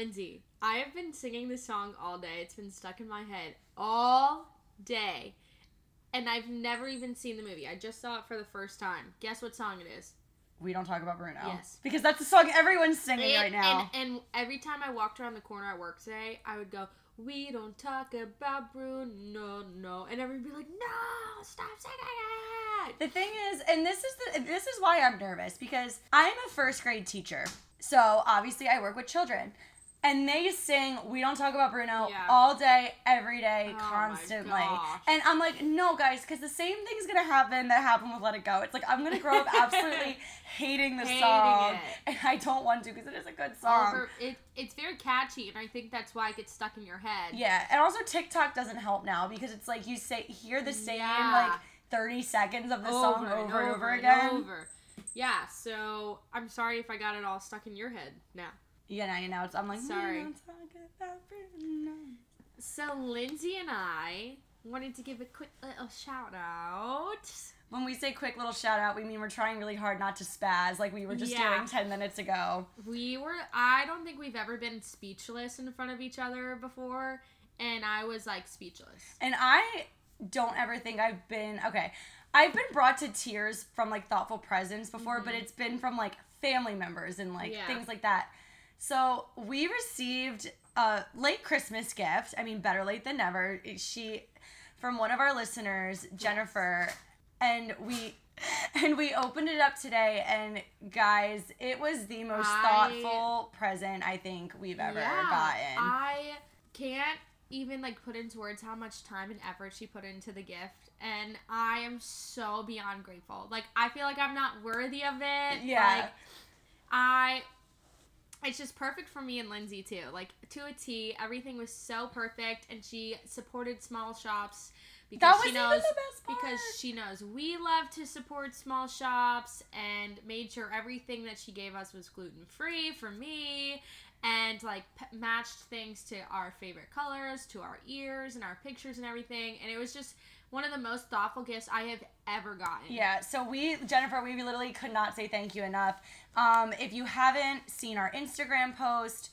Lindsay, I have been singing this song all day. It's been stuck in my head all day. And I've never even seen the movie. I just saw it for the first time. Guess what song it is? We don't talk about Bruno. Yes. Because that's the song everyone's singing And- right now. And, and every time I walked around the corner at work today, I would go, We don't talk about Bruno, no. And everyone would be like, No, stop singing it. The thing is, and this is the this is why I'm nervous because I'm a first grade teacher. So obviously I work with children. And they sing We Don't Talk About Bruno Yeah. all day, every day, Oh constantly. And I'm like, no, guys, because the same thing's gonna happen that happened with Let It Go. It's like I'm gonna grow up absolutely hating the Hating song. it. And I don't want to because it is a good song. Over, it, it's very catchy, and I think that's why it gets stuck in your head. Yeah, and also TikTok doesn't help now because it's like you say hear the same Yeah. like 30 seconds of the song over and over, and again. over. Yeah, so I'm sorry if I got it all stuck in your head now. Yeah, now you know it's I'm like Sorry. Don't talk about Bruno." So Lindsay and I wanted to give a quick little shout out. When we say quick little shout out, we mean we're trying really hard not to spaz like we were just Yeah. doing 10 minutes ago. We were I don't think we've ever been speechless in front of each other before, and I was like speechless. And I don't ever think I've been okay. I've been brought to tears from like thoughtful presents before, but mm-hmm. it's been from like family members and like Yeah. things like that. So we received a late Christmas gift. I mean, better late than never. She from one of our listeners, Jennifer, and we and we opened it up today and guys, it was the most I- thoughtful present I think we've ever gotten. I can't even like put into words how much time and effort she put into the gift and I am so beyond grateful. Like I feel like I'm not worthy of it. Yeah. Like I it's just perfect for me and Lindsay too. Like to a T, everything was so perfect and she supported small shops because she knows the best part. because she knows we love to support small shops and made sure everything that she gave us was gluten free for me and like p- matched things to our favorite colors to our ears and our pictures and everything and it was just one of the most thoughtful gifts i have ever gotten Yeah, so we, Jennifer, we literally could not say thank you enough. Um, if you haven't seen our Instagram post,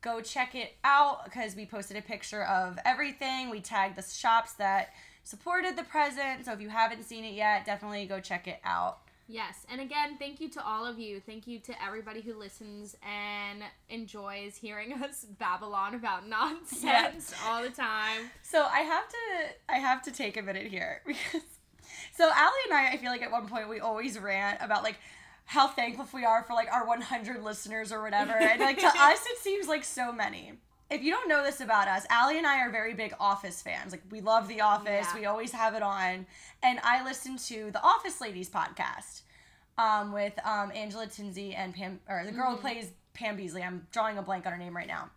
go check it out because we posted a picture of everything. We tagged the shops that supported the present. So if you haven't seen it yet, definitely go check it out. Yes, and again, thank you to all of you. Thank you to everybody who listens and enjoys hearing us babble on about nonsense all the time. So I have to, I have to take a minute here because, so Allie and I, I feel like at one point we always rant about like how thankful we are for like our 100 listeners or whatever, and like to us it seems like so many. If you don't know this about us, Allie and I are very big Office fans. Like we love The Office. Yeah. We always have it on, and I listen to the Office Ladies podcast um, with um, Angela Kinsey and Pam, or the girl who plays Pam Beesly. I'm drawing a blank on her name right now.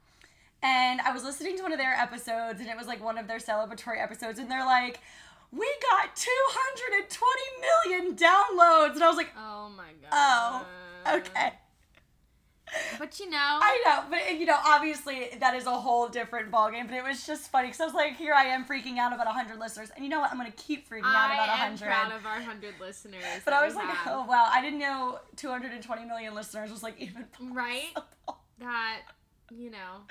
And I was listening to one of their episodes, and it was like one of their celebratory episodes, and they're like, "We got 220 million downloads," and I was like, Oh my god. "Oh, okay." But you know, I know, but you know, obviously that is a whole different ballgame. But it was just funny because I was like, "Here I am freaking out about 100 listeners," and you know what? I'm gonna keep freaking out I about am 100. proud of our hundred listeners. but I was like, have. "Oh wow, I didn't know 220 million listeners was like even." right? possible." That you know,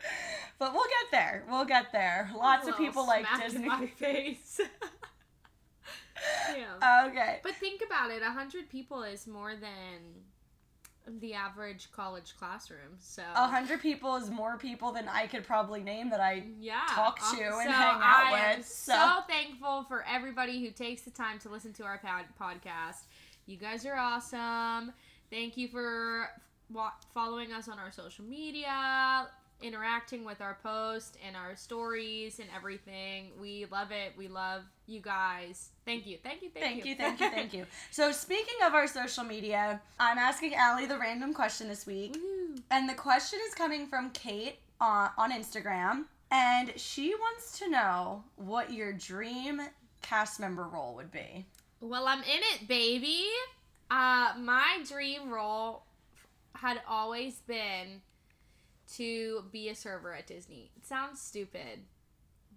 But we'll get there. We'll get there. Lots of people like Disney. my face. yeah. Okay. But think about it, 100 people is more than the average college classroom. So A hundred people is more people than I could probably name that I yeah, talk to Uh, and hang out I with, so. so- thankful for everybody who takes the time to listen to our pod- podcast. You guys are awesome. Thank you for wa- following us on our social media, interacting with our posts and our stories and everything. We love it. We love you guys. Thank you. Thank you. Thank, Thank you, thank you, thank you. So speaking of our social media, I'm asking Allie the random question this week. And the question is coming from Kate on, on Instagram. And she wants to know what your dream cast member role would be. Well, I'm in it, baby. Uh, my dream role had always been to be a server at Disney. It sounds stupid,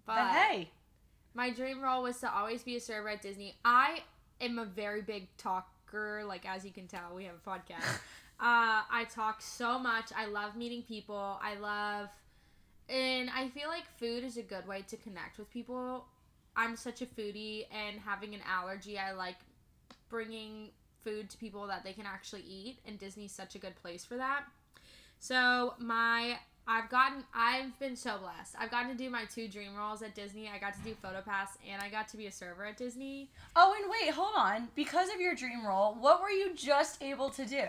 but, But hey, my dream role was to always be a server at Disney. I am a very big talker, like as you can tell, we have a podcast. Uh, I talk so much. I love meeting people. I love, and I feel like food is a good way to connect with people. I'm such a foodie, and having an allergy, I like bringing food to people that they can actually eat, and Disney's such a good place for that. So my I've gotten I've been so blessed. I've gotten to do my two dream roles at Disney. I got to do PhotoPass and I got to be a server at Disney. Oh, and wait, hold on. Because of your dream role, what were you just able to do?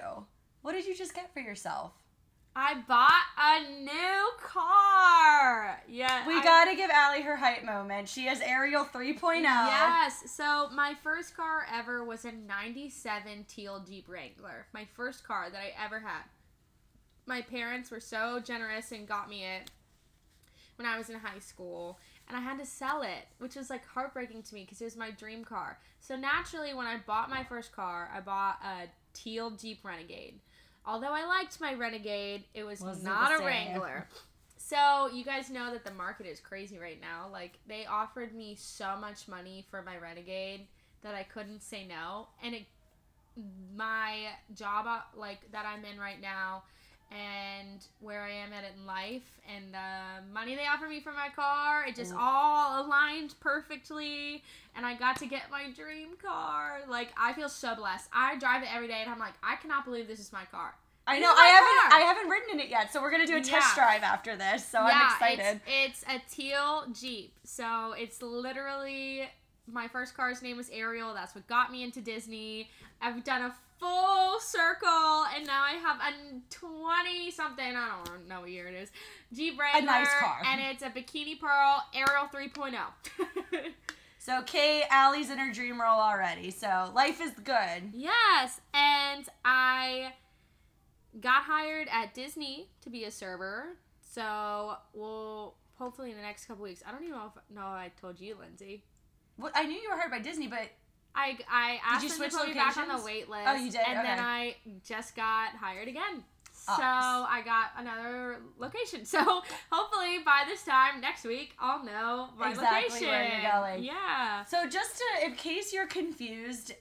What did you just get for yourself? I bought a new car. Yeah. We I- gotta give Allie her hype moment. She has Ariel 3.0. Yes. So my first car ever was a 97 teal Jeep Wrangler. My first car that I ever had. My parents were so generous and got me it when I was in high school. And I had to sell it, which was like heartbreaking to me because it was my dream car. So naturally, when I bought my first car, I bought a teal Jeep Renegade. Although I liked my Renegade, it was Wasn't not a same. Wrangler. So you guys know that the market is crazy right now. Like they offered me so much money for my Renegade that I couldn't say no. And it, my job, uh, like that I'm in right now, and where I am at in life, and the money they offer me for my car, it just all aligned perfectly. And I got to get my dream car. Like I feel so blessed. I drive it every day, and I'm like, I cannot believe this is my car. I know. I haven't. car. I haven't ridden in it yet, so we're gonna do a test Yeah. drive after this. So I'm excited. It's, it's a teal Jeep. So it's literally my first car's name was Ariel. That's what got me into Disney. I've done a full circle and now I have a 20 something, I don't know what year it is, Jeep Wrangler. a nice car. And it's a Bikini Pearl Ariel 3.0. So Kate, Allie's in her dream role already. So life is good. yes, and I got hired at Disney to be a server. So we'll hopefully in the next couple weeks. I don't even know if no I told you, Lindsay. Well, I knew you were hired by Disney, but I, I asked you them to put me back on the wait list. Oh, you did? And then I just got hired again. Oh, so Oh. I got another location. So hopefully by this time next week, I'll know my Exactly location. where you're going. Yeah. so just to, in case you're confused,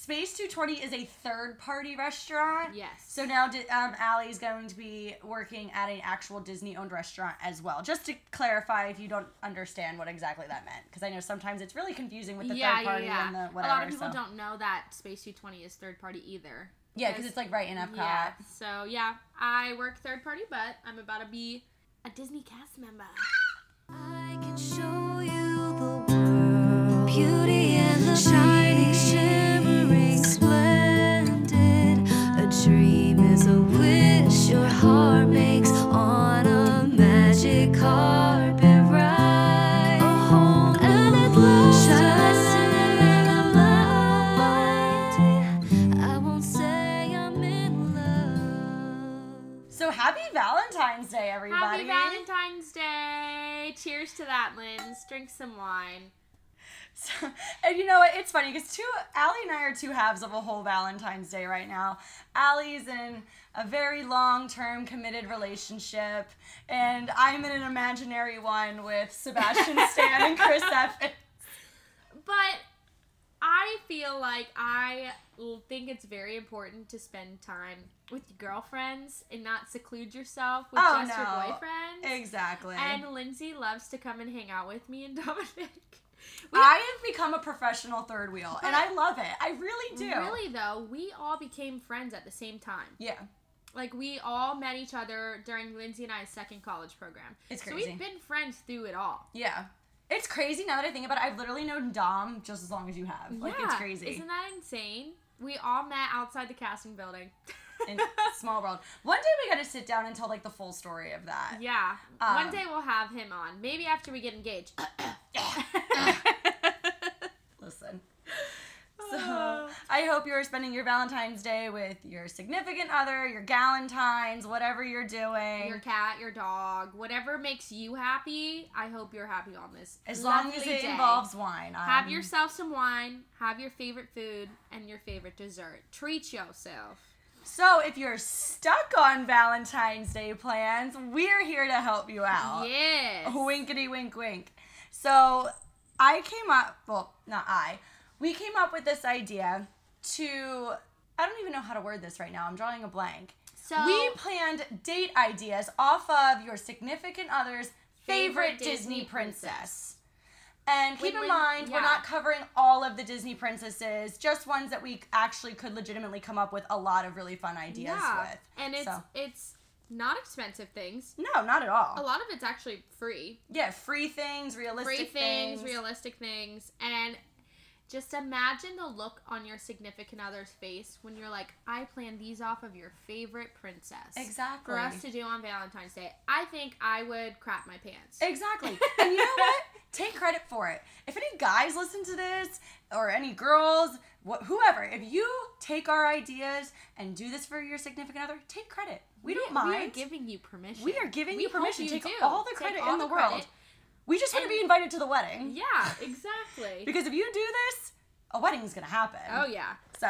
Space 220 is a third-party restaurant. Yes. So now di- um, Allie's going to be working at an actual Disney-owned restaurant as well. Just to clarify, if you don't understand what exactly that meant, because I know sometimes it's really confusing with the yeah, third party yeah, and the yeah. whatever. a lot of people so. don't know that Space 220 is third party either. Yeah, because it's like right in Epcot. Yeah. So yeah, I work third party, but I'm about to be a Disney cast member. I can show you the world. Beauty and the shining, Valentine's Day, everybody! Happy Valentine's Day! Cheers to that, Linz. Drink some wine. So, and you know what? It's funny because two Allie and I are two halves of a whole Valentine's Day right now. Allie's in a very long-term committed relationship, and I'm in an imaginary one with Sebastian Stan and Chris Evans. But I feel like I think it's very important to spend time with your girlfriends and not seclude yourself with Oh, just your boyfriend. Exactly. And Lindsay loves to come and hang out with me and Dominic. We- I have become a professional third wheel, and I love it. I really do. Really though, we all became friends at the same time. Yeah. Like we all met each other during Lindsay and I's second college program. It's crazy. So we've been friends through it all. Yeah. It's crazy now that I think about it. I've literally known Dom just as long as you have. Like, it's crazy. Isn't that insane? We all met outside the casting building. In small world. One day we got to sit down and tell, like, the full story of that. Yeah. Um, One day we'll have him on. Maybe after we get engaged. So, I hope you are spending your Valentine's Day with your significant other, your galentines, whatever you're doing. your cat, your dog, whatever makes you happy, I hope you're happy on this. as long as it day. involves wine. Have yourself some wine, have your favorite food, and your favorite dessert. Treat yourself. So, if you're stuck on Valentine's Day plans, we're here to help you out. Yes. Winkety wink wink. So I came up, well, not I, we came up with this idea to I don't even know how to word this right now. I'm drawing a blank. So we planned date ideas off of your significant other's favorite, Favorite Disney, Disney princess. And keep When- in when- mind, we're not covering all of the Disney princesses, just ones that we actually could legitimately come up with a lot of really fun ideas yeah, with. and it's So- it's not expensive things. No, not at all. A lot of it's actually free. Yeah, free things, realistic free things, realistic things, and just imagine the look on your significant other's face when you're like, I planned these off of your favorite princess. Exactly. For us to do on Valentine's Day. I think I would crap my pants. Exactly. and you know what? Take credit for it. If any guys listen to this, or any girls, wh- whoever, if you take our ideas and do this for your significant other, take credit. We, don't mind. We are giving you permission. We are giving We you permission. you Take do. all the credit all in the, the world. credit. We just want to be invited to the wedding. Yeah, exactly. Because if you do this, a wedding's gonna happen. oh yeah. So,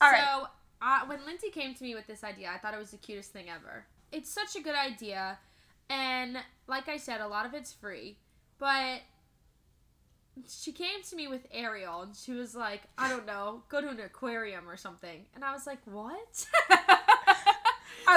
all right. So uh, when Lindsay came to me with this idea, I thought it was the cutest thing ever. It's such a good idea, and like I said, a lot of it's free. But she came to me with Ariel, and she was like, "I don't know, go to an aquarium or something." And I was like, "What?"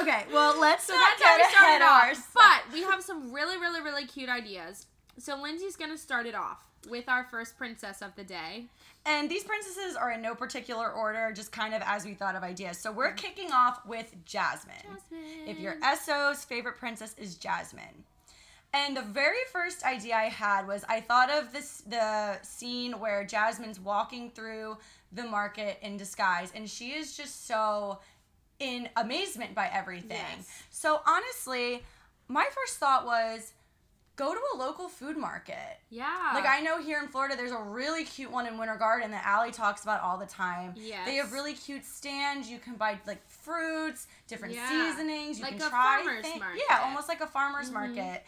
okay. Well, let's so not that's get ahead ourselves. But we have some really, really, really cute ideas. So Lindsay's gonna start it off with our first princess of the day. And these princesses are in no particular order, just kind of as we thought of ideas. So we're kicking off with Jasmine. Jasmine. If your SO's favorite princess is Jasmine. And the very first idea I had was I thought of this the scene where Jasmine's walking through the market in disguise and she is just so in amazement by everything. Yes. So honestly, my first thought was go to a local food market. yeah, Like I know here in Florida, there's a really cute one in Winter Garden that Allie talks about all the time. Yes. They have really cute stands. You can buy like fruits, different Yeah. seasonings. You Like can a try farmer's things. market. Yeah, almost like a farmer's Mhm. market.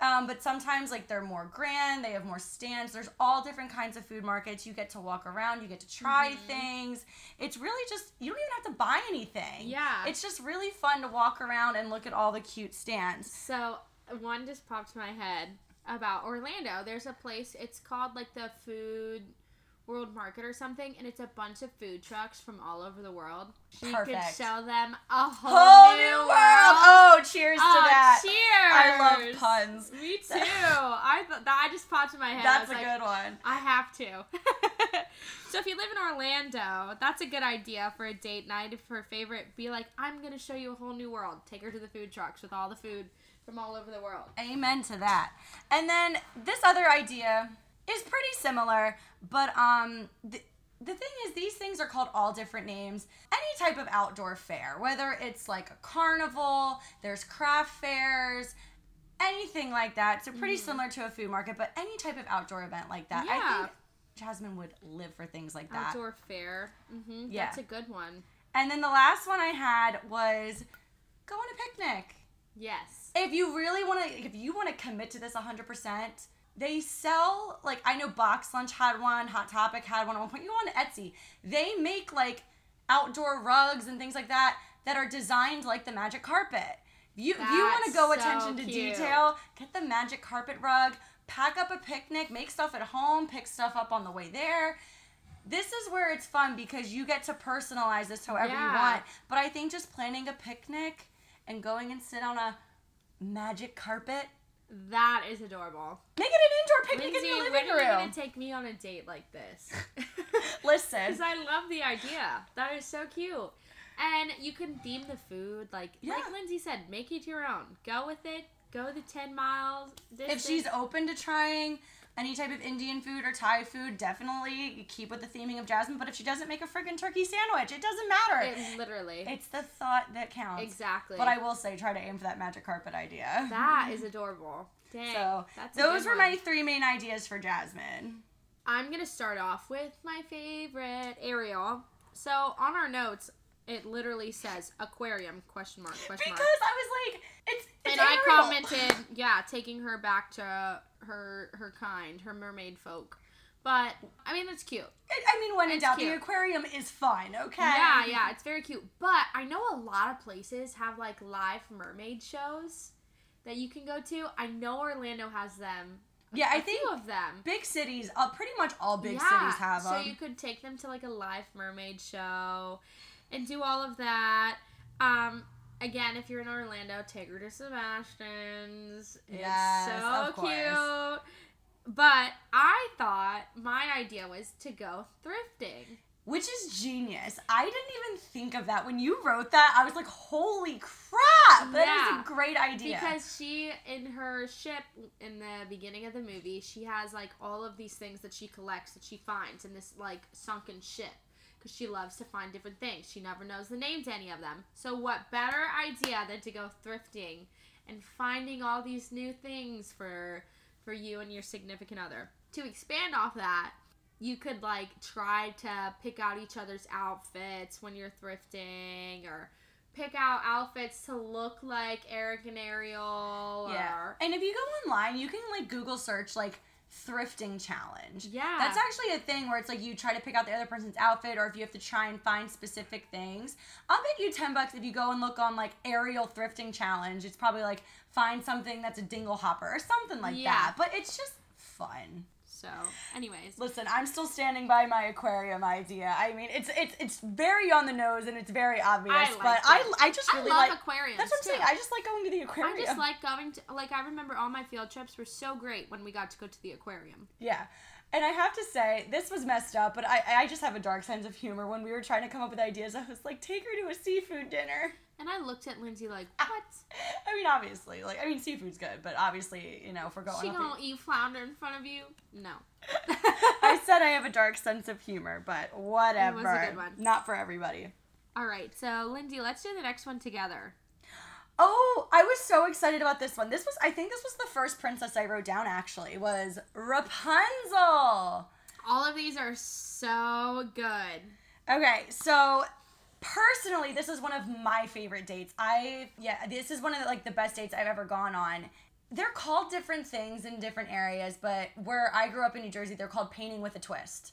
Um, but sometimes like they're more grand. They have more stands. There's all different kinds of food markets. You get to walk around. You get to try Mhm. things. It's really just you don't even have to buy anything. Yeah. It's just really fun to walk around and look at all the cute stands. So one just popped to my head about Orlando. There's a place. It's called like the Food World Market or something, and it's a bunch of food trucks from all over the world. She could Perfect. show them a whole, Whole new, world. world. Oh, cheers to Oh, that. Cheers! I love puns. Me too. I th- that I just popped in my head. That's a like, good one. I have to. so if you live in Orlando, that's a good idea for a date night. If her favorite, be like, I'm gonna show you a whole new world. Take her to the food trucks with all the food from all over the world. Amen to that. And then this other idea is pretty similar, but um the, the thing is these things are called all different names. Any type of outdoor fair, whether it's like a carnival, there's craft fairs, anything like that. So pretty similar to a food market, but any type of outdoor event like that. I Yeah. think Jasmine would live for things like that. Outdoor fair. Mm-hmm. Yeah. That's a good one. And then the last one I had was go on a picnic. Yes. If you really want to if you want to commit to this 100% they sell like i know box lunch had one hot topic had one at one point you go on etsy they make like outdoor rugs and things like that that are designed like the magic carpet. You if you want to go so attention to cute. detail get the magic carpet rug pack up a picnic make stuff at home pick stuff up on the way there. This is where it's fun because you get to personalize this however you want but i think just planning a picnic and going and sit on a magic carpet. That is adorable. Make it an indoor picnic Lindsay, in your when living are you room. gonna take me on a date like this? Listen, Because I love the idea. That is so cute. And you can theme the food like Yeah. like Lindsay said, make it your own. Go with it. Go the ten miles. if she's open to trying any type of Indian food or Thai food, definitely keep with the theming of Jasmine. But if she doesn't make a freaking turkey sandwich, it doesn't matter. it, literally it's the thought that counts. exactly. But I will say, try to aim for that magic carpet idea. that is adorable. Dang. so that's those were my three main ideas for Jasmine. I'm gonna start off with my favorite Ariel. So on our notes, it literally says aquarium question mark question Because mark. Because I was like, it's, it's and I commented, yeah, taking her back to her her kind, her mermaid folk. But I mean, that's cute. I mean, when in doubt, the aquarium is fun. Okay. Yeah, yeah, it's very cute. But I know a lot of places have like live mermaid shows that you can go to. I know Orlando has them. Yeah, I think few of them. big cities, uh, pretty much all big Yeah, cities have them. So you could take them to like a live mermaid show. And do all of that. Um, again, if you're in Orlando, take her to Sebastian's. It's Yes, so cute. But I thought my idea was to go thrifting. Which is genius. I didn't even think of that. When you wrote that, I was like, holy crap! That is Yeah. a great idea. Because she, in her ship in the beginning of the movie, she has like all of these things that she collects that she finds in this like sunken ship. Because she loves to find different things. She never knows the name to any of them. So, what better idea than to go thrifting and finding all these new things for for you and your significant other? To expand off that, you could like try to pick out each other's outfits when you're thrifting or pick out outfits to look like Eric and Ariel yeah. And if you go online, you can like Google search like thrifting challenge. Yeah. That's actually a thing where it's like you try to pick out the other person's outfit or if you have to try and find specific things. I'll bet you 10 bucks if you go and look on like Ariel thrifting challenge. It's probably like find something that's a dingle hopper or something like Yeah. that. But it's just fun. So anyways. Listen, I'm still standing by my aquarium idea. I mean, it's it's it's very on the nose and it's very obvious, I but liked I. I just I really love like aquariums. That's what I'm too. saying. I just like going to the aquarium. I just like going to like I remember all my field trips were so great when we got to go to the aquarium. Yeah. And I have to say, this was messed up, but I, I just have a dark sense of humor. When we were trying to come up with ideas, I was like, take her to a seafood dinner. And I looked at Lindsay like, what? I mean, obviously, like, I mean, seafood's good, but obviously, you know, if we're going she gonna eat flounder in front of you? No. I said I have a dark sense of humor, but whatever. It was a good one. Not for everybody. All right, so Lindsay, let's do the next one together. Oh, I was so excited about this one. This was, I think this was the first princess I wrote down, actually, was Rapunzel. All of these are so good. Okay, so personally, this is one of my favorite dates. I yeah, this is one of the, like the best dates I've ever gone on. They're called different things in different areas, but where I grew up in New Jersey, they're called painting with a twist,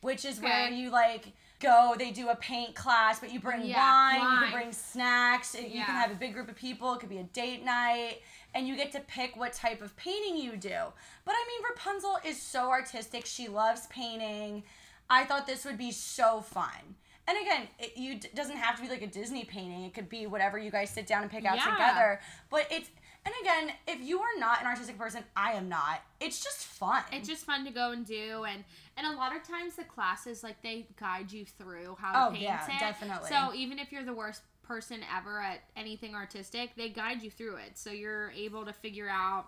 which is where you like go. They do a paint class, but you bring Yeah, wine, you can bring snacks. You can have a big group of people. It could be a date night, and you get to pick what type of painting you do. But I mean, Rapunzel is so artistic. She loves painting. I thought this would be so fun. And again, it you doesn't have to be like a Disney painting. It could be whatever you guys sit down and pick out Yeah. together. But it's and again, if you are not an artistic person, I am not. It's just fun. It's just fun to go and do, and and a lot of times the classes like they guide you through how to Oh, paint yeah, it. definitely. So even if you're the worst person ever at anything artistic, they guide you through it, so you're able to figure out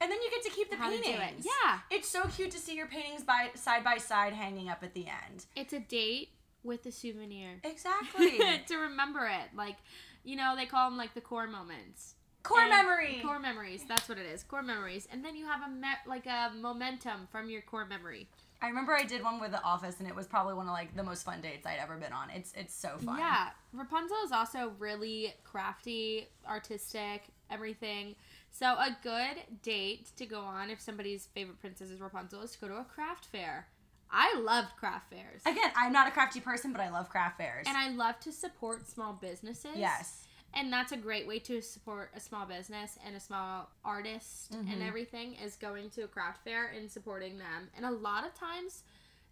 and then you get to keep the how paintings. it. Yeah, It's so cute to see your paintings by side by side hanging up at the end. it's a date with a souvenir Exactly. to remember it. Like you know they call them like the core moments. Core And- memory. Core memories. That's what it is. Core memories, and then you have a me- like a momentum from your core memory. I remember I did one with the office and it was probably one of like the most fun dates I'd ever been on. It's it's so fun. Yeah, Rapunzel is also really crafty, artistic, everything. So a good date to go on if somebody's favorite princess is Rapunzel is to go to a craft fair. I loved craft fairs. Again, I'm not a crafty person, but I love craft fairs. And I love to support small businesses. yes. And that's a great way to support a small business and a small artist and Mhm. everything is going to a craft fair and supporting them. And a lot of times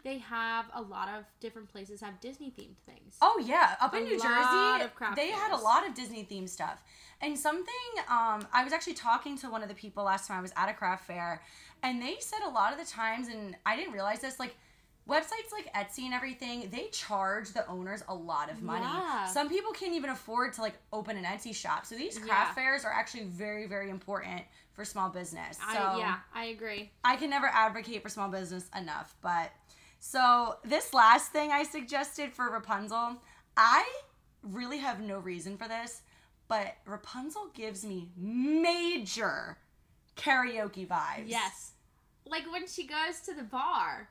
they have a lot of different places have Disney themed things. Oh yeah, up in New lot Jersey, of craft they had a lot of Disney themed stuff. And something, um, I was actually talking to one of the people last time I was at a craft fair, and they said a lot of the times, and I didn't realize this, like websites like Etsy and everything, they charge the owners a lot of money. Yeah. Some people can't even afford to like open an Etsy shop. So these craft Yeah. fairs are actually very, very important for small business. So I, yeah, I agree. I can never advocate for small business enough, but so this last thing I suggested for Rapunzel, I really have no reason for this, but Rapunzel gives me major karaoke vibes. Yes. Like when she goes to the bar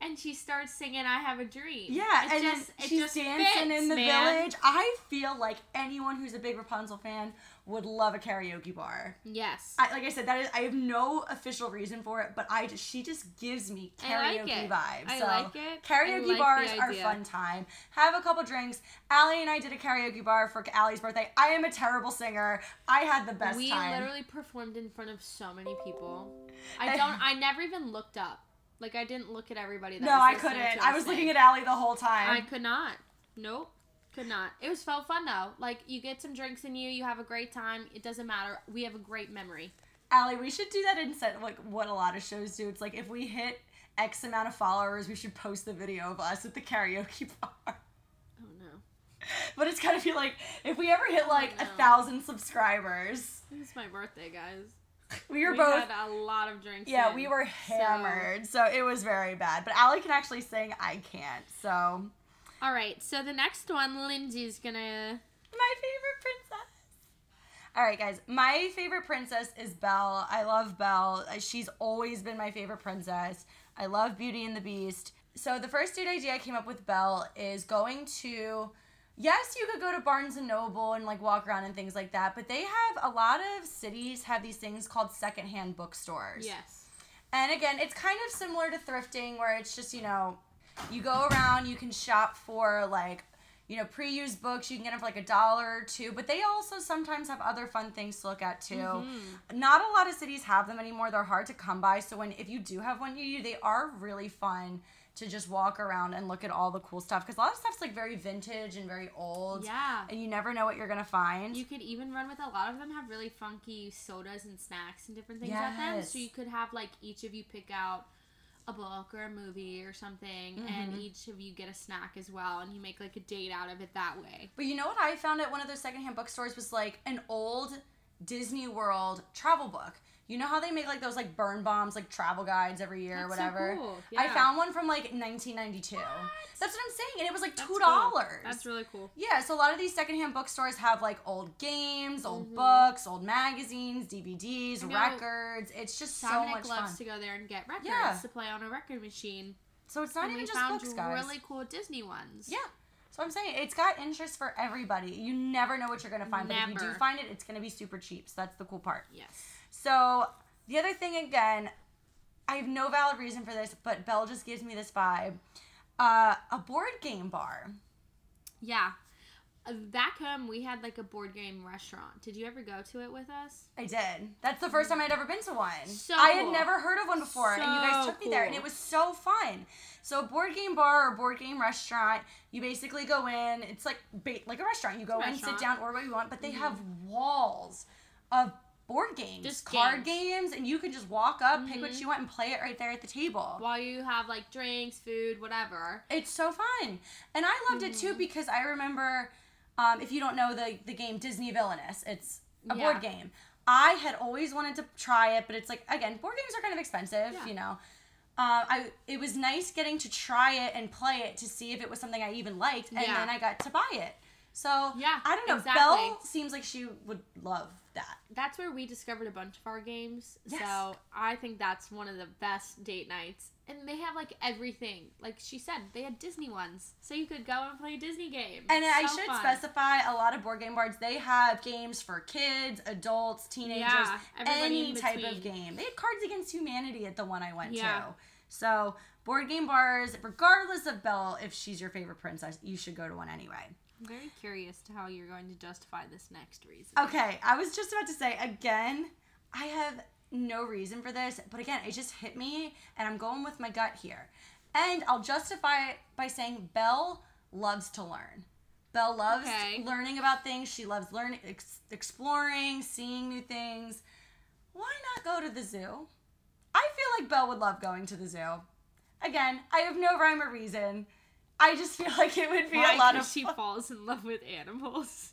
and she starts singing I Have a Dream. Yeah, It and just, she's just dancing fits, in the man. village. I feel like anyone who's a big Rapunzel fan would love a karaoke bar. Yes. I, like I said, that is I have no official reason for it, but I just she just gives me I karaoke like it. vibes. I so like it. karaoke like bars are fun time. Have a couple drinks. Allie and I did a karaoke bar for Allie's birthday. I am a terrible singer. I had the best time. we time. literally performed in front of so many people. I don't I never even looked up. Like I didn't look at everybody that no, I couldn't. I was looking at Allie the whole time. I could not. Nope. Could not. It was felt fun though. Like you get some drinks in you, you have a great time. It doesn't matter. We have a great memory. Allie, we should do that instead of like what a lot of shows do. It's like if we hit X amount of followers, we should post the video of us at the karaoke bar. Oh no. But it's gotta be like if we ever hit like oh, a no. thousand subscribers, It's my birthday, guys. we were we both had a lot of drinks. yeah, in, we were hammered, so it was very bad. But Allie can actually sing, I can't. So All right, so the next one, Lindsay's gonna. my favorite princess. All right, guys. My favorite princess is Belle. I love Belle. Uh, She's always been my favorite princess. I love Beauty and the Beast. So the first date idea I came up with Belle is going to. Yes, you could go to Barnes and Noble and like walk around and things like that, but they have a lot of cities have these things called secondhand bookstores. Yes. And again, it's kind of similar to thrifting where it's just, you know, you go around, you can shop for like, you know, pre used books, you can get them for like a dollar or two, but they also sometimes have other fun things to look at too. Mm-hmm. Not a lot of cities have them anymore. They're hard to come by. So when if you do have one you, they are really fun to just walk around and look at all the cool stuff because a lot of stuff's like very vintage and very old. Yeah. And you never know what you're gonna find. You could even run with a lot of them have really funky sodas and snacks and different things at them. So you could have like each of you pick out a book or a movie or something, and Mm-hmm. each of you get a snack as well, and you make like a date out of it that way. But you know what I found at one of those secondhand bookstores was like an old Disney World travel book. You know how they make like those like Birnbaums, like travel guides every year or That's so whatever? cool. I found one from like 1992. That's what I'm saying. And it was like $2. cool. That's really cool. yeah, so a lot of these secondhand bookstores have like old games, old Mhm. books, old magazines, DVDs, records. It's just so Dominic much loves fun. to go there and get records Yeah. to play on a record machine. So it's not and even just found books, guys. really cool Disney ones. Yeah. So I'm saying it's got interest for everybody. You never know what you're gonna find, but if you do find it, it's gonna be super cheap. So that's the cool part. Yes. So the other thing again, I have no valid reason for this, but Belle just gives me this vibe. Uh, a board game bar. Yeah. Uh, Back home, we had like a board game restaurant. Did you ever go to it with us? I did. That's the first time I'd ever been to one. So I had never heard of one before, and you guys So took me there, and it was so fun. So a board game bar or board game restaurant, you basically go in. It's like like a restaurant. You go in, sit down, order what you want, but they Mhm. have walls of board games, Just card games. games, and you can just walk up, pick what Mhm. you want, and play it right there at the table. While you have like drinks, food, whatever. It's so fun, and I loved it Mm-hmm. too because I remember, um, if you don't know the the game Disney Villainous, it's a Yeah. board game. I had always wanted to try it, but it's like again, board games are kind of expensive, Yeah. you know. Um, I it was nice getting to try it and play it to see if it was something I even liked, and Yeah. then I got to buy it. So Yeah, I don't know. exactly. Belle seems like she would love that. That's where we discovered a bunch of our games. Yes. So I think that's one of the best date nights. And they have like everything. Like she said, they had Disney ones. So you could go and play a Disney game. And I should fun. specify a lot of board game bars. They have games for kids, adults, teenagers, Yeah, any type of game. They had Cards Against Humanity at the one I went Yeah. to. So board game bars, regardless of Belle, if she's your favorite princess, you should go to one anyway. I'm very curious to how you're going to justify this next reason. Okay, I was just about to say again, I have no reason for this, but again, it just hit me and I'm going with my gut here. And I'll justify it by saying Belle loves to learn. Belle loves Okay. learning about things. She loves learning, ex- exploring, seeing new things. Why not go to the zoo? I feel like Belle would love going to the zoo. Again, I have no rhyme or reason. I just feel like it would be Why? a lot of she fun. falls in love with animals.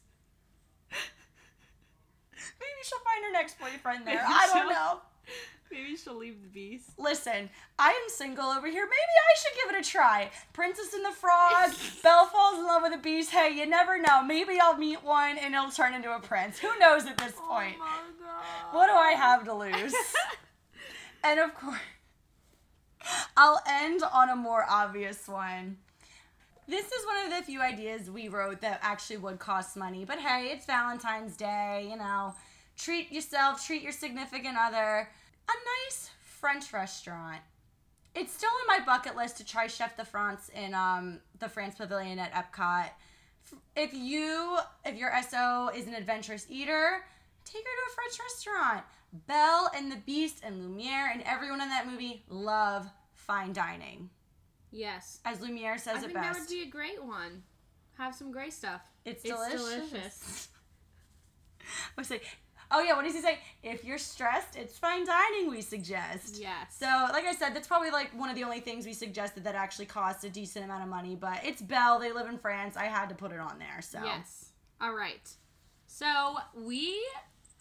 Maybe she'll find her next boyfriend there. Maybe I don't know. Maybe she'll leave the beast. Listen, I am single over here. Maybe I should give it a try. Princess and the Frog, Belle falls in love with a beast. Hey, you never know. Maybe I'll meet one and it'll turn into a prince. Who knows at this oh point? Oh my god. What do I have to lose? and of course, I'll end on a more obvious one. This is one of the few ideas we wrote that actually would cost money. But hey, it's Valentine's Day, you know. Treat yourself, treat your significant other. A nice French restaurant. It's still on my bucket list to try Chef de France in um, the France Pavilion at Epcot. If you, if your SO is an adventurous eater, take her to a French restaurant. Belle and the Beast and Lumiere and everyone in that movie love fine dining. Yes. As Lumiere says I it think that would be a great one. have some gray stuff. It's, It's delicious. delicious. I was like, oh yeah, what does he say? If you're stressed, it's fine dining. We suggest. Yes. So, like I said, that's probably like one of the only things we suggested that actually cost a decent amount of money. But it's Belle. They live in France. I had to put it on there. So Yes. All right. So we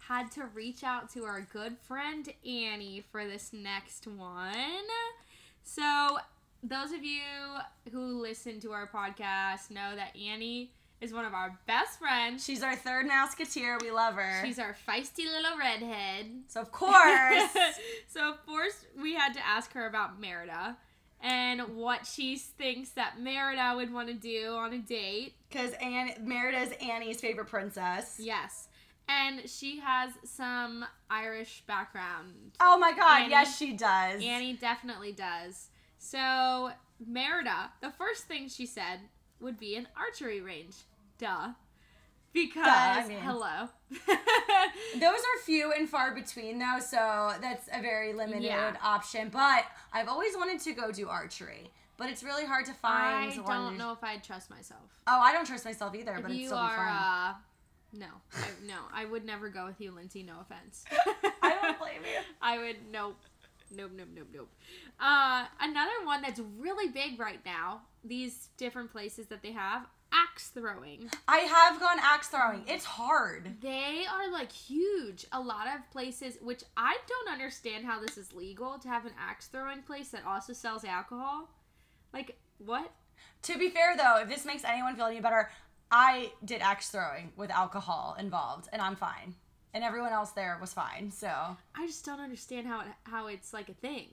had to reach out to our good friend Annie for this next one. So those of you who listen to our podcast know that Annie is one of our best friends. she's our third Mouseketeer. We love her. She's our feisty little redhead. so of course. so of course we had to ask her about Merida and what she thinks that Merida would want to do on a date. Because Anne is Annie's favorite princess. Yes. And she has some Irish background. Oh my god, Annie- yes she does. Annie definitely does. So, Merida, the first thing she said would be an archery range. Duh. Because, I mean- hello. Those are few and far between though, so that's a very limited Yeah. option. But I've always wanted to go do archery. But it's really hard to find I don't know if I'd trust myself. Oh, I don't trust myself either, If but it's you still are, fun. uh, no, I, no, I would never go with you, Lindsay. No offense. I don't blame you. I would nope, nope, nope, nope, nope. Uh, another one that's really big right now. These different places that they have axe throwing. I have gone axe throwing. It's hard. They are like huge. A lot of places, which I don't understand how this is legal to have an axe throwing place that also sells alcohol. Like what? To be fair though, if this makes anyone feel any better, I did axe throwing with alcohol involved, and I'm fine. And everyone else there was fine. So, I just don't understand how it how it's like a thing.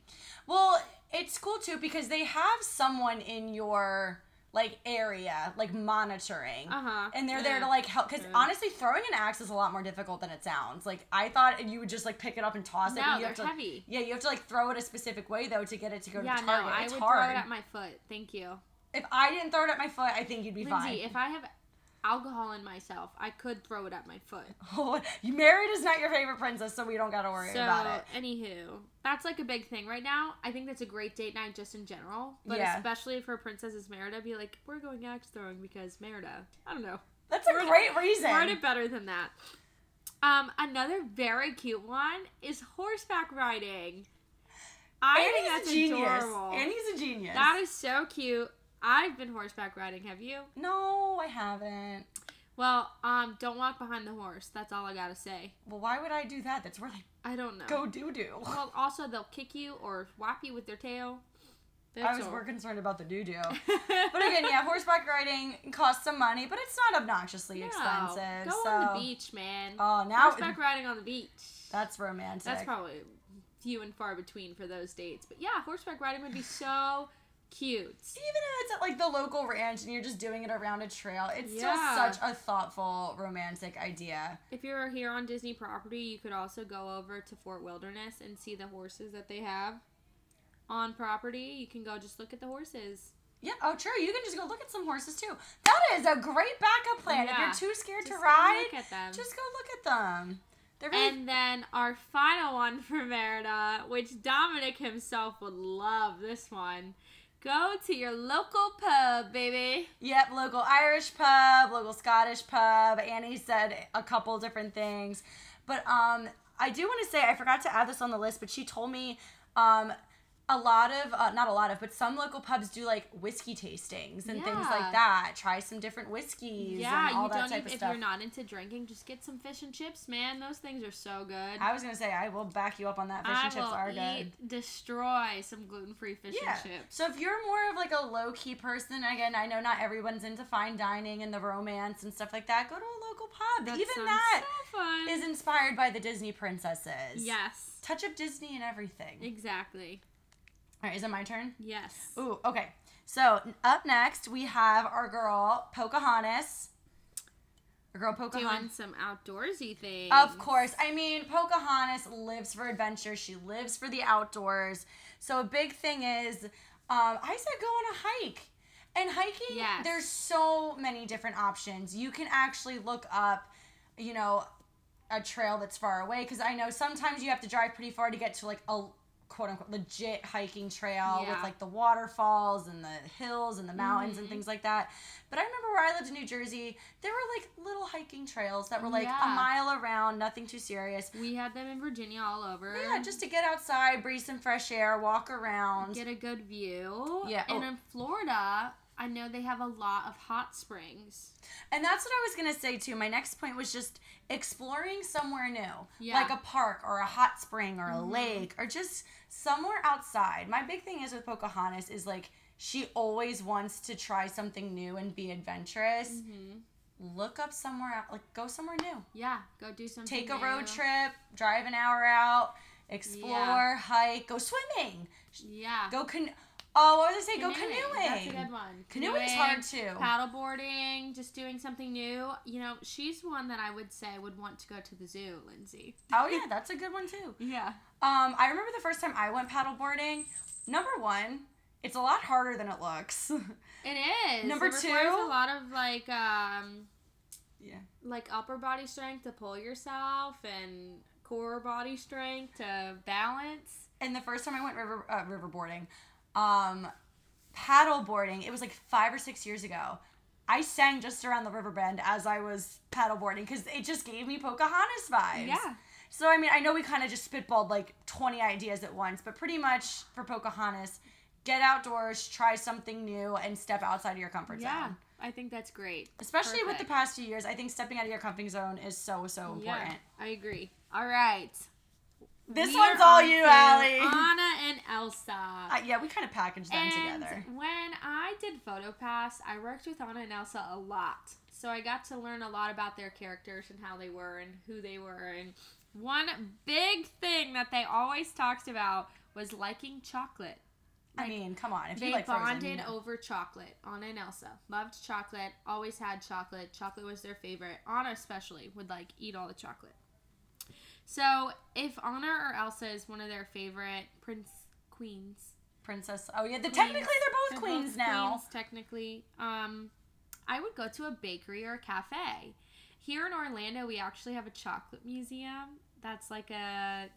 well, it's cool too because they have someone in your like area like monitoring. Uh huh. and they're there to like help because Yeah. honestly throwing an axe is a lot more difficult than it sounds like i thought you would just like pick it up and toss it No, you they're have to like, heavy. yeah you have to like throw it a specific way though to get it to go Yeah, to no, target I it's would hard throw it at my foot. Thank you. if i didn't throw it at my foot i think you'd be Lindsay, fine if I have alcohol in myself, I could throw it at my foot. oh, you married is not your favorite princess so we don't gotta worry so, about it anywho, that's like a big thing right now. I think that's a great date night just in general, but Yeah. especially for Princesses Merida, be like, we're going axe throwing because Merida. I don't know. that's a Word- great reason Word it better than that. Um, another very cute one is horseback riding. I Annie's think that's a genius adorable. annie's a genius That is so cute. I've been horseback riding. Have you? no i haven't Well, um, don't walk behind the horse. That's all I gotta say. well why would i do that that's where they I don't know. go doo-doo Well, also they'll kick you or whap you with their tail. i was all. more concerned about the doo-doo But again, yeah, horseback riding costs some money, but it's not obnoxiously No, expensive. Go so, on the beach, man. Oh, now Horseback riding on the beach. that's romantic. That's probably few and far between for those dates. But yeah, horseback riding would be so cute. Even if it's at like the local ranch and you're just doing it around a trail, it's Yeah. still such a thoughtful, romantic idea. If you're here on Disney property, you could also go over to Fort Wilderness and see the horses that they have on property. You can go just look at the horses. Yeah, oh true. You can just go look at some horses too. That is a great backup plan. Yeah. If you're too scared Just to ride, look at them. just go look at them. Really And then our final one for Merida, which Dominic himself would love this one. Go to your local pub, baby. Yep, local Irish pub, local Scottish pub. Annie said a couple different things. But um I do want to say I forgot to add this on the list, but she told me um a lot of uh, not a lot of but some local pubs do like whiskey tastings and things like that try some different whiskeys Yeah, you that don't type even, if you're not into drinking, just get some fish and chips, man. Those things are so good. i was gonna say i will back you up on that fish I and chips are eat, good destroy some gluten-free fish yeah. and chips. So if you're more of like a low key person, again, I know not everyone's into fine dining and the romance and stuff like that. Go to a local pub. That Even that so fun. is inspired by the Disney princesses. yes, Touch of Disney and everything. exactly. All right, is it my turn? Yes. Ooh, okay. So up next we have our girl Pocahontas. Our girl Pocahontas. Doing some outdoorsy things. Of course. I mean, Pocahontas lives for adventure. She lives for the outdoors. So a big thing is, um, I said go on a hike. And hiking, Yes. there's so many different options. You can actually look up, you know, a trail that's far away because I know sometimes you have to drive pretty far to get to like a quote unquote legit hiking trail with like the waterfalls and the hills and the mountains Mm-hmm. and things like that. But I remember where I lived in New Jersey, there were like little hiking trails that were like a mile around, nothing too serious. We had them in Virginia all over. Yeah, just to get outside, breathe some fresh air, walk around. get a good view. Yeah, And oh. in Florida, I know they have a lot of hot springs. And that's what I was gonna say too. My next point was just exploring somewhere new, Yeah. like a park or a hot spring or a Mhm. lake or just somewhere outside. My big thing is with Pocahontas is like she always wants to try something new and be adventurous. Mm-hmm. Look up somewhere out, like go somewhere new. Yeah, go do something. Take a road trip, drive an hour out, explore, hike, go swimming, Yeah. go can. Oh, what was I say? Go Canoeing. canoeing. That's a good one. Canoeing's hard too. Paddleboarding, just doing something new. You know, she's one that I would say would want to go to the zoo, Lindsay. Oh yeah, that's a good one too. Yeah. Um, I remember the first time I went paddleboarding. Number one, it's a lot harder than it looks. It is. Number it two? a lot of like um yeah. like upper body strength to pull yourself and core body strength to balance. And the first time I went river uh, riverboarding, um, paddleboarding, it was like five or six years ago. I sang just around the river bend as I was paddleboarding because it just gave me Pocahontas vibes. Yeah. So I mean, I know we kind of just spitballed like twenty ideas at once, but pretty much for Pocahontas, get outdoors, try something new, and step outside of your comfort Yeah. zone. I think that's great. Especially with the past few years, I think stepping out of your comfort zone is so so important. Yeah, I agree. All right. This We one's all you, Allie. Anna and Elsa. Uh, yeah, we kind of packaged them and together. when I did PhotoPass, I worked with Anna and Elsa a lot. So I got to learn a lot about their characters and how they were and who they were. And one big thing that they always talked about was liking chocolate. I mean, come on, if They you like Frozen, bonded know. over chocolate. Anna and Elsa loved chocolate. Always had chocolate. Chocolate was their favorite. Anna especially would like eat all the chocolate. So if Anna or Elsa is one of their favorite prince queens, Princess. Oh yeah, the, Queens. technically they're both they're queens both now. Queens, technically, um, I would go to a bakery or a cafe. Here in Orlando, we actually have a chocolate museum. That's like a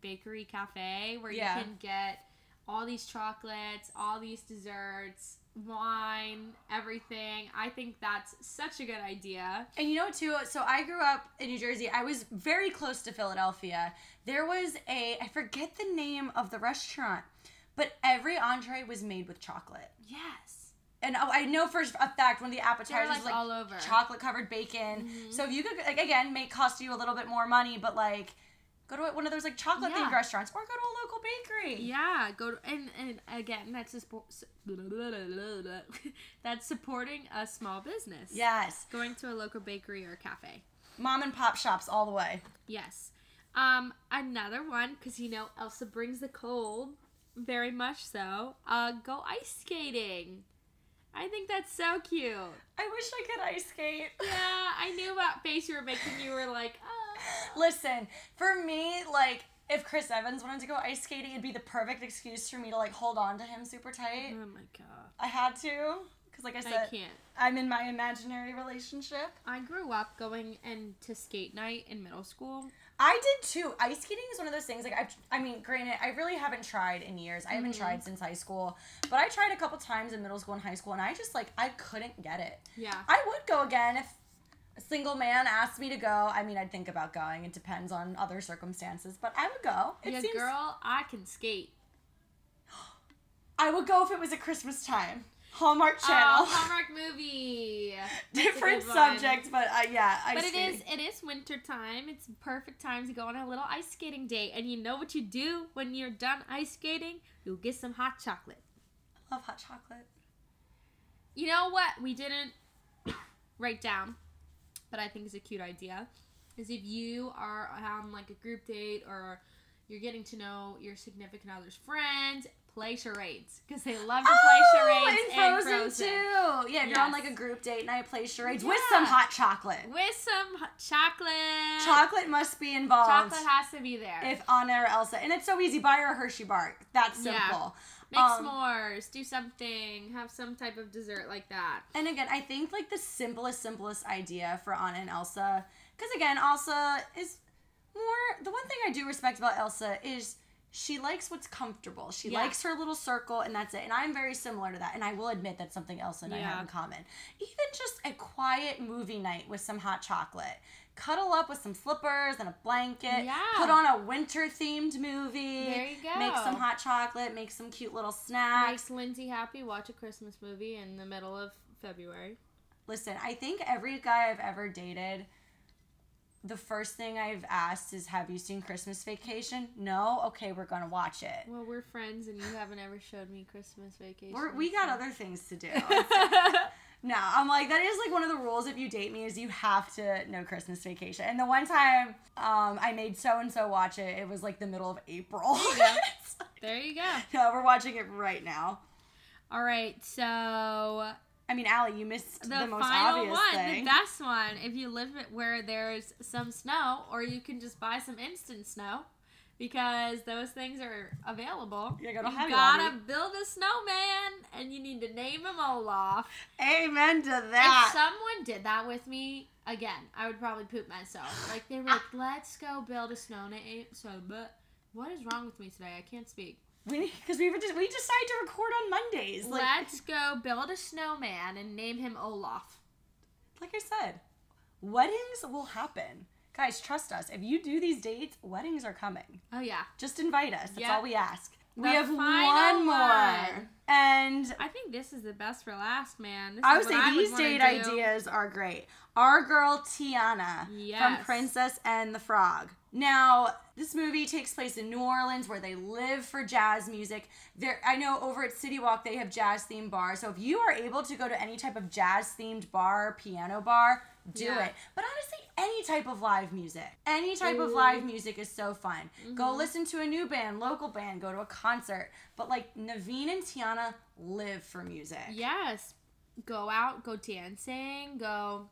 bakery cafe where Yeah. you can get all these chocolates, all these desserts, wine, everything. I think that's such a good idea. And you know too? So I grew up in New Jersey. I was very close to Philadelphia. There was a I forget the name of the restaurant, but every entree was made with chocolate. Yes. And I I know for a fact one of the appetizers like, was like all over. chocolate covered bacon. Mhm. So if you could like again may cost you a little bit more money, but like go to one of those like chocolate themed Yeah. restaurants or go to a local bakery. Yeah, go to, and and again, that's a sport, that's supporting a small business. Yes. going to a local bakery or cafe. Mom and pop shops all the way. Yes. Um, another one because you know Elsa brings the cold, very much so. Uh, go ice skating. I think that's so cute. I wish I could ice skate. Yeah, I knew what face you were making. You were like, oh. Listen, for me, like if Chris Evans wanted to go ice skating, it'd be the perfect excuse for me to like hold on to him super tight. Oh my god. I had to, because like I I said, can't. I'm in my imaginary relationship. I grew up going into skate night in middle school. I did too. Ice skating is one of those things. Like I, I mean, granted, I really haven't tried in years. I haven't Mhm. tried since high school, but I tried a couple times in middle school and high school, and I just like I couldn't get it. Yeah. I would go again if a single man asked me to go. I mean, I'd think about going. It depends on other circumstances, but I would go. It yeah, seems girl, I can skate. I would go if it was at Christmas time. Hallmark Channel. Oh, Hallmark movie. Different subject, but uh, yeah. Ice But it is skating. it is winter time. It's perfect time to go on a little ice skating date. And you know what you do when you're done ice skating? You'll get some hot chocolate. I love hot chocolate. You know what we didn't write down, but I think is a cute idea, is if you are on like a group date or you're getting to know your significant other's friends, play charades because they love to play charades Oh, in and Frozen, Frozen. too. Yeah, if you're on like a group date night, play charades with some hot chocolate. with some hot chocolate. Chocolate must be involved. Chocolate has to be there. if Anna or Elsa, and it's so easy. Buy her a Hershey bar. That's Yeah. Make Um, s'mores, do something, have some type of dessert like that. And again, I think like the simplest, simplest idea for Anna and Elsa, because again, Elsa is more. The one thing I do respect about Elsa is she likes what's comfortable. She Yeah. likes her little circle, and that's it. And I'm very similar to that. And I will admit that's something else that I have in common. Even just a quiet movie night with some hot chocolate. Cuddle up with some slippers and a blanket. Yeah. Put on a winter themed movie. There you go. Make some hot chocolate. Make some cute little snacks. Makes Lindsay happy. Watch a Christmas movie in the middle of February. Listen, I think every guy I've ever dated, the first thing I've asked is, "Have you seen Christmas Vacation?" No. Okay, we're gonna watch it. Well, we're friends, and you haven't ever showed me Christmas Vacation. We're, we got so- other things to do. no, I'm like that is like one of the rules if you date me is you have to know Christmas Vacation. And the one time um, I made so and so watch it, it was like the middle of April. go. there you go. no, we're watching it right now. All right, so I mean, Allie, you missed the, the, most final obvious one, thing. the best one. If you live where there's some snow, or you can just buy some instant snow, because those things are available. Yeah, go to you gotta build a snowman, and you need to name him Olaf. Amen to that. If someone did that with me again, I would probably poop myself. Like they were like, "Let's go build a snowman." So, but what is wrong with me today? I can't speak. we because we were just we decided to record on Mondays. Like, Let's go build a snowman and name him Olaf. like I said, weddings will happen. Guys, trust us. If you do these dates, weddings are coming. Oh yeah, Just invite us. That's Yep. all we ask. We have one more. one. And I think this is the best for last, man. This I would say these wanna date ideas are great. Our girl Tiana from Princess and the Frog. Now, this movie takes place in New Orleans where they live for jazz music. There I know over at City Walk they have jazz themed bars. So if you are able to go to any type of jazz themed bar, piano bar, do Yeah. it. But honestly, any type of live music. Any type of live music is so fun. Go Mhm. listen to a new band, local band, go to a concert. But like Naveen and Tiana live for music. Yes, go out, go dancing, go.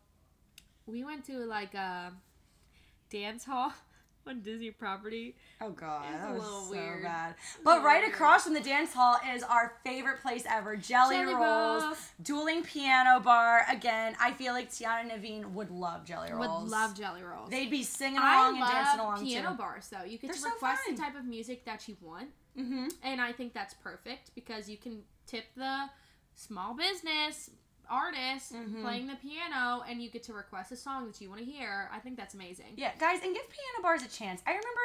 We went to like a dance hall on Disney property. Oh god, It's that a was so weird. bad. But little right across from the dance hall is our favorite place ever, Jelly, Jelly Rolls, Rolls. dueling piano bar. Again, I feel like Tiana and Naveen would love Jelly Rolls. Would love Jelly Rolls. They'd be singing along and dancing along piano too. bars though. You get They're to so request fun. the type of music that you want, Mm-hmm. and I think that's perfect because you can tip the small business artist Mhm. playing the piano, and you get to request a song that you want to hear. I think that's amazing. Yeah, guys, and give piano bars a chance. I remember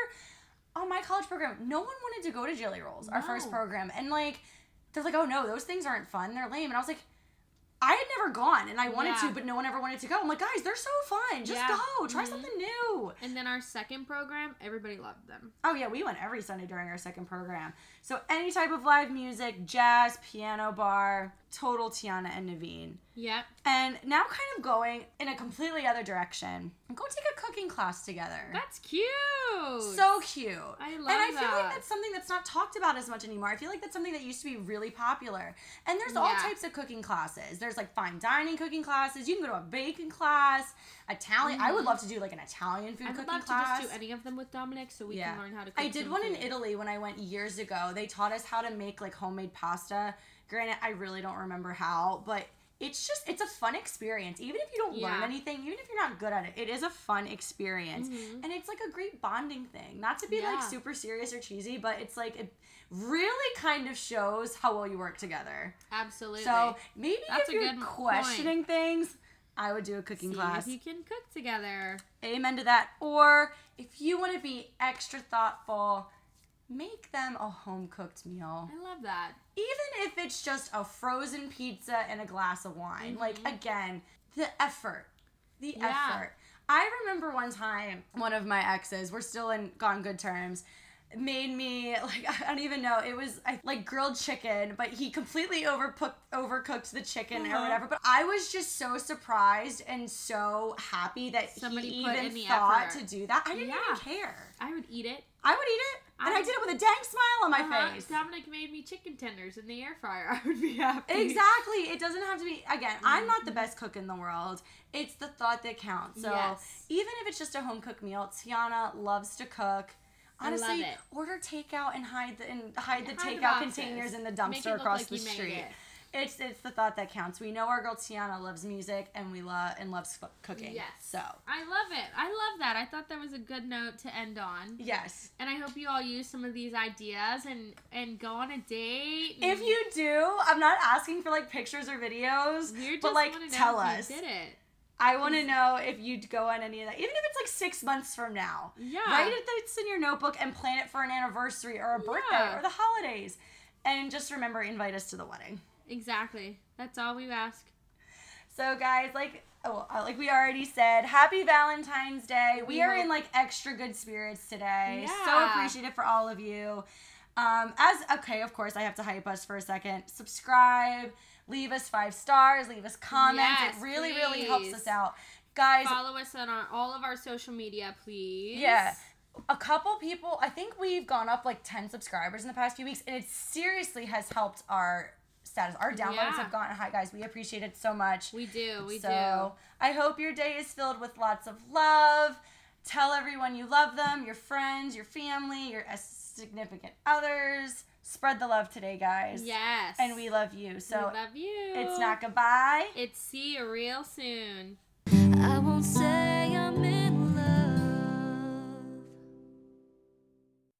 on my college program, no one wanted to go to Jelly Rolls, our first program, and like they're like, "Oh no, those things aren't fun. They're lame." And I was like. I had never gone and I wanted Yeah. to, but no one ever wanted to go. I'm like, guys, they're so fun. Just Yeah. go. Try Mhm. something new. And then our second program, everybody loved them. Oh yeah, we went every Sunday during our second program. So any type of live music, jazz, piano bar, total Tiana and Naveen. Yep. And now kind of going in a completely other direction. Go take a cooking class together. That's cute. so cute. I love that. and I feel like that's something that's not talked about as much anymore. I feel like that's something that used to be really popular. And there's all Yeah. types of cooking classes. There's like fine dining cooking classes. You can go to a baking class, Italian. I would Mhm. love to do like an Italian food I would cooking love class. to just do any of them with Dominic so we Yeah. can learn how to cook I did one in. Italy when I went years ago. They taught us how to make like homemade pasta. Granted, I really don't remember how, but it's just it's a fun experience. Even if you don't learn anything, even if you're not good at it, it is a fun experience. Mhm. And it's like a great bonding thing. Not to be like super serious or cheesy, but it's like it really kind of shows how well you work together. Absolutely. So maybe That's if a you're good questioning things, I would do a cooking See class. if you can cook together. Amen to that. Or if you want to be extra thoughtful, make them a home cooked meal. I love that. Even if it's just a frozen pizza and a glass of wine. Like, Mhm. again, the effort. The Yeah. effort. I remember one time, one of my exes, we're still in gone good terms, made me like I don't even know it was I- like grilled chicken, but he completely overcooked overcooked the chicken or Uh-huh. whatever. But I was just so surprised and so happy that Somebody he even thought effort. to do that. I didn't Yeah. even care. I would eat it. I would eat it, and I, I- did it with a dang smile on my Uh-huh. face. Dominic made me chicken tenders in the air fryer. I would be happy. Exactly. It doesn't have to be again, I'm not the Mhm. best cook in the world. It's the thought that counts. So Yes. even if it's just a home cooked meal, Tiana loves to cook. I love Honestly, it. order takeout and hide the and hide the Hide takeout boxes. containers in the dumpster across like the street. it. It's it's the thought that counts. We know our girl Tiana loves music and we love and loves cooking. Yes. So I love it. I love that. I thought that was a good note to end on. yes. And I hope you all use some of these ideas and and go on a date. If you do, I'm not asking for like pictures or videos, We're just but like tell us. You did it. I want to know if you'd go on any of that, even if it's like six months from now. Yeah. Write it that's in your notebook and plan it for an anniversary or a birthday Yeah. or the holidays, and just remember invite us to the wedding. Exactly. That's all we ask. So guys, like oh, uh, like we already said, happy Valentine's Day. We, We are hope- in like extra good spirits today. Yeah. So appreciative for all of you. Um, as okay, of course, I have to hype us for a second. Subscribe, leave us five stars, leave us comments. Yes, it really, really helps us out, guys. Follow us on our, all of our social media, please. Yeah. A couple people, I think we've gone up like 10 subscribers in the past few weeks, and it seriously has helped our status. Our downloads Yeah. have gone high, guys. We appreciate it so much. We do. We do. so I hope your day is filled with lots of love. Tell everyone you love them, your friends, your family, your significant others. Spread the love today, guys. Yes. And we love you. So we love you. it's not goodbye. It's see you real soon. I won't say